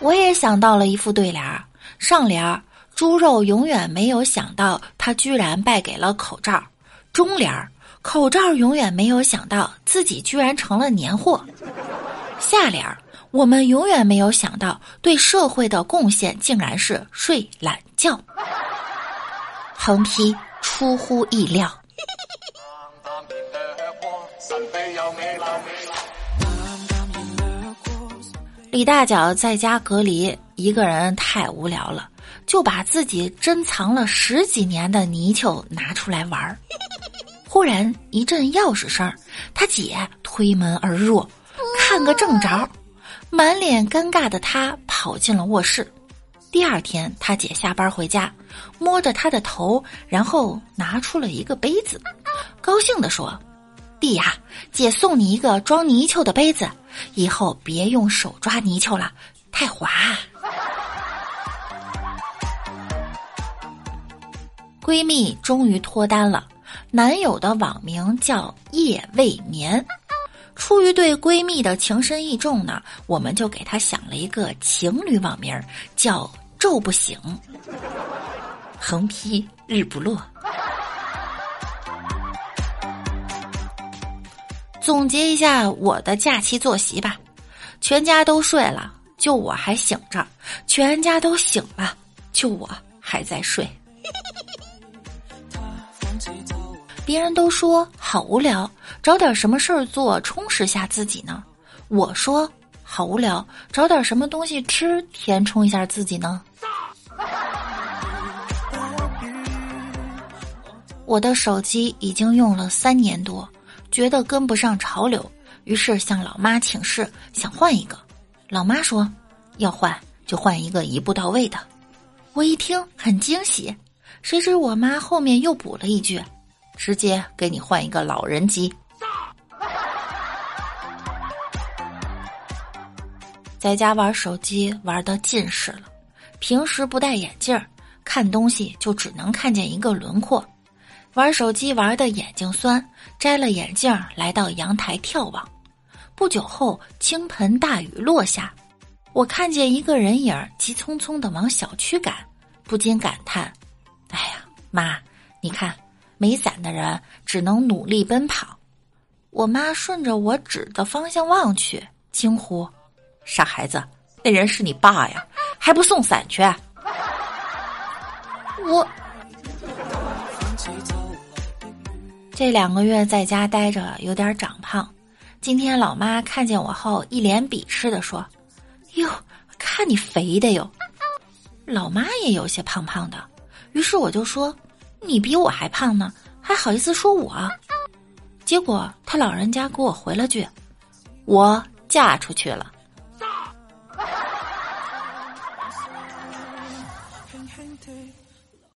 我也想到了一副对联儿，上联儿猪肉永远没有想到他居然败给了口罩，中联儿口罩永远没有想到自己居然成了年货，下联儿我们永远没有想到对社会的贡献竟然是睡懒觉，横批出乎意料。李大脚在家隔离，一个人太无聊了，就把自己珍藏了十几年的泥鳅拿出来玩儿。忽然一阵钥匙声，他姐推门而入，看个正着，满脸尴尬的他跑进了卧室。第二天，他姐下班回家，摸着他的头，然后拿出了一个杯子，高兴地说。弟呀，姐送你一个装泥鳅的杯子，以后别用手抓泥鳅了，太滑。闺蜜终于脱单了，男友的网名叫夜未眠。出于对闺蜜的情深意重呢，我们就给她想了一个情侣网名，叫昼不醒。横批日不落。总结一下我的假期作息吧，全家都睡了，就我还醒着；全家都醒了，就我还在睡。别人都说好无聊，找点什么事儿做充实下自己呢？我说好无聊，找点什么东西吃填充一下自己呢？我的手机已经用了三年多。觉得跟不上潮流，于是向老妈请示，想换一个。老妈说：“要换就换一个一步到位的。”我一听很惊喜，谁知我妈后面又补了一句：“直接给你换一个老人机。”在家玩手机玩的近视了，平时不戴眼镜看东西就只能看见一个轮廓。玩手机玩的眼睛酸，摘了眼镜来到阳台眺望。不久后，倾盆大雨落下，我看见一个人影急匆匆的往小区赶，不禁感叹：“哎呀，妈，你看，没伞的人只能努力奔跑。”我妈顺着我指的方向望去，惊呼：“傻孩子，那人是你爸呀，还不送伞去？”我。这两个月在家待着，有点长胖。今天老妈看见我后，一脸鄙视的说：“哟，看你肥的哟。”老妈也有些胖胖的，于是我就说：“你比我还胖呢，还好意思说我？”结果他老人家给我回了句：“我嫁出去了。”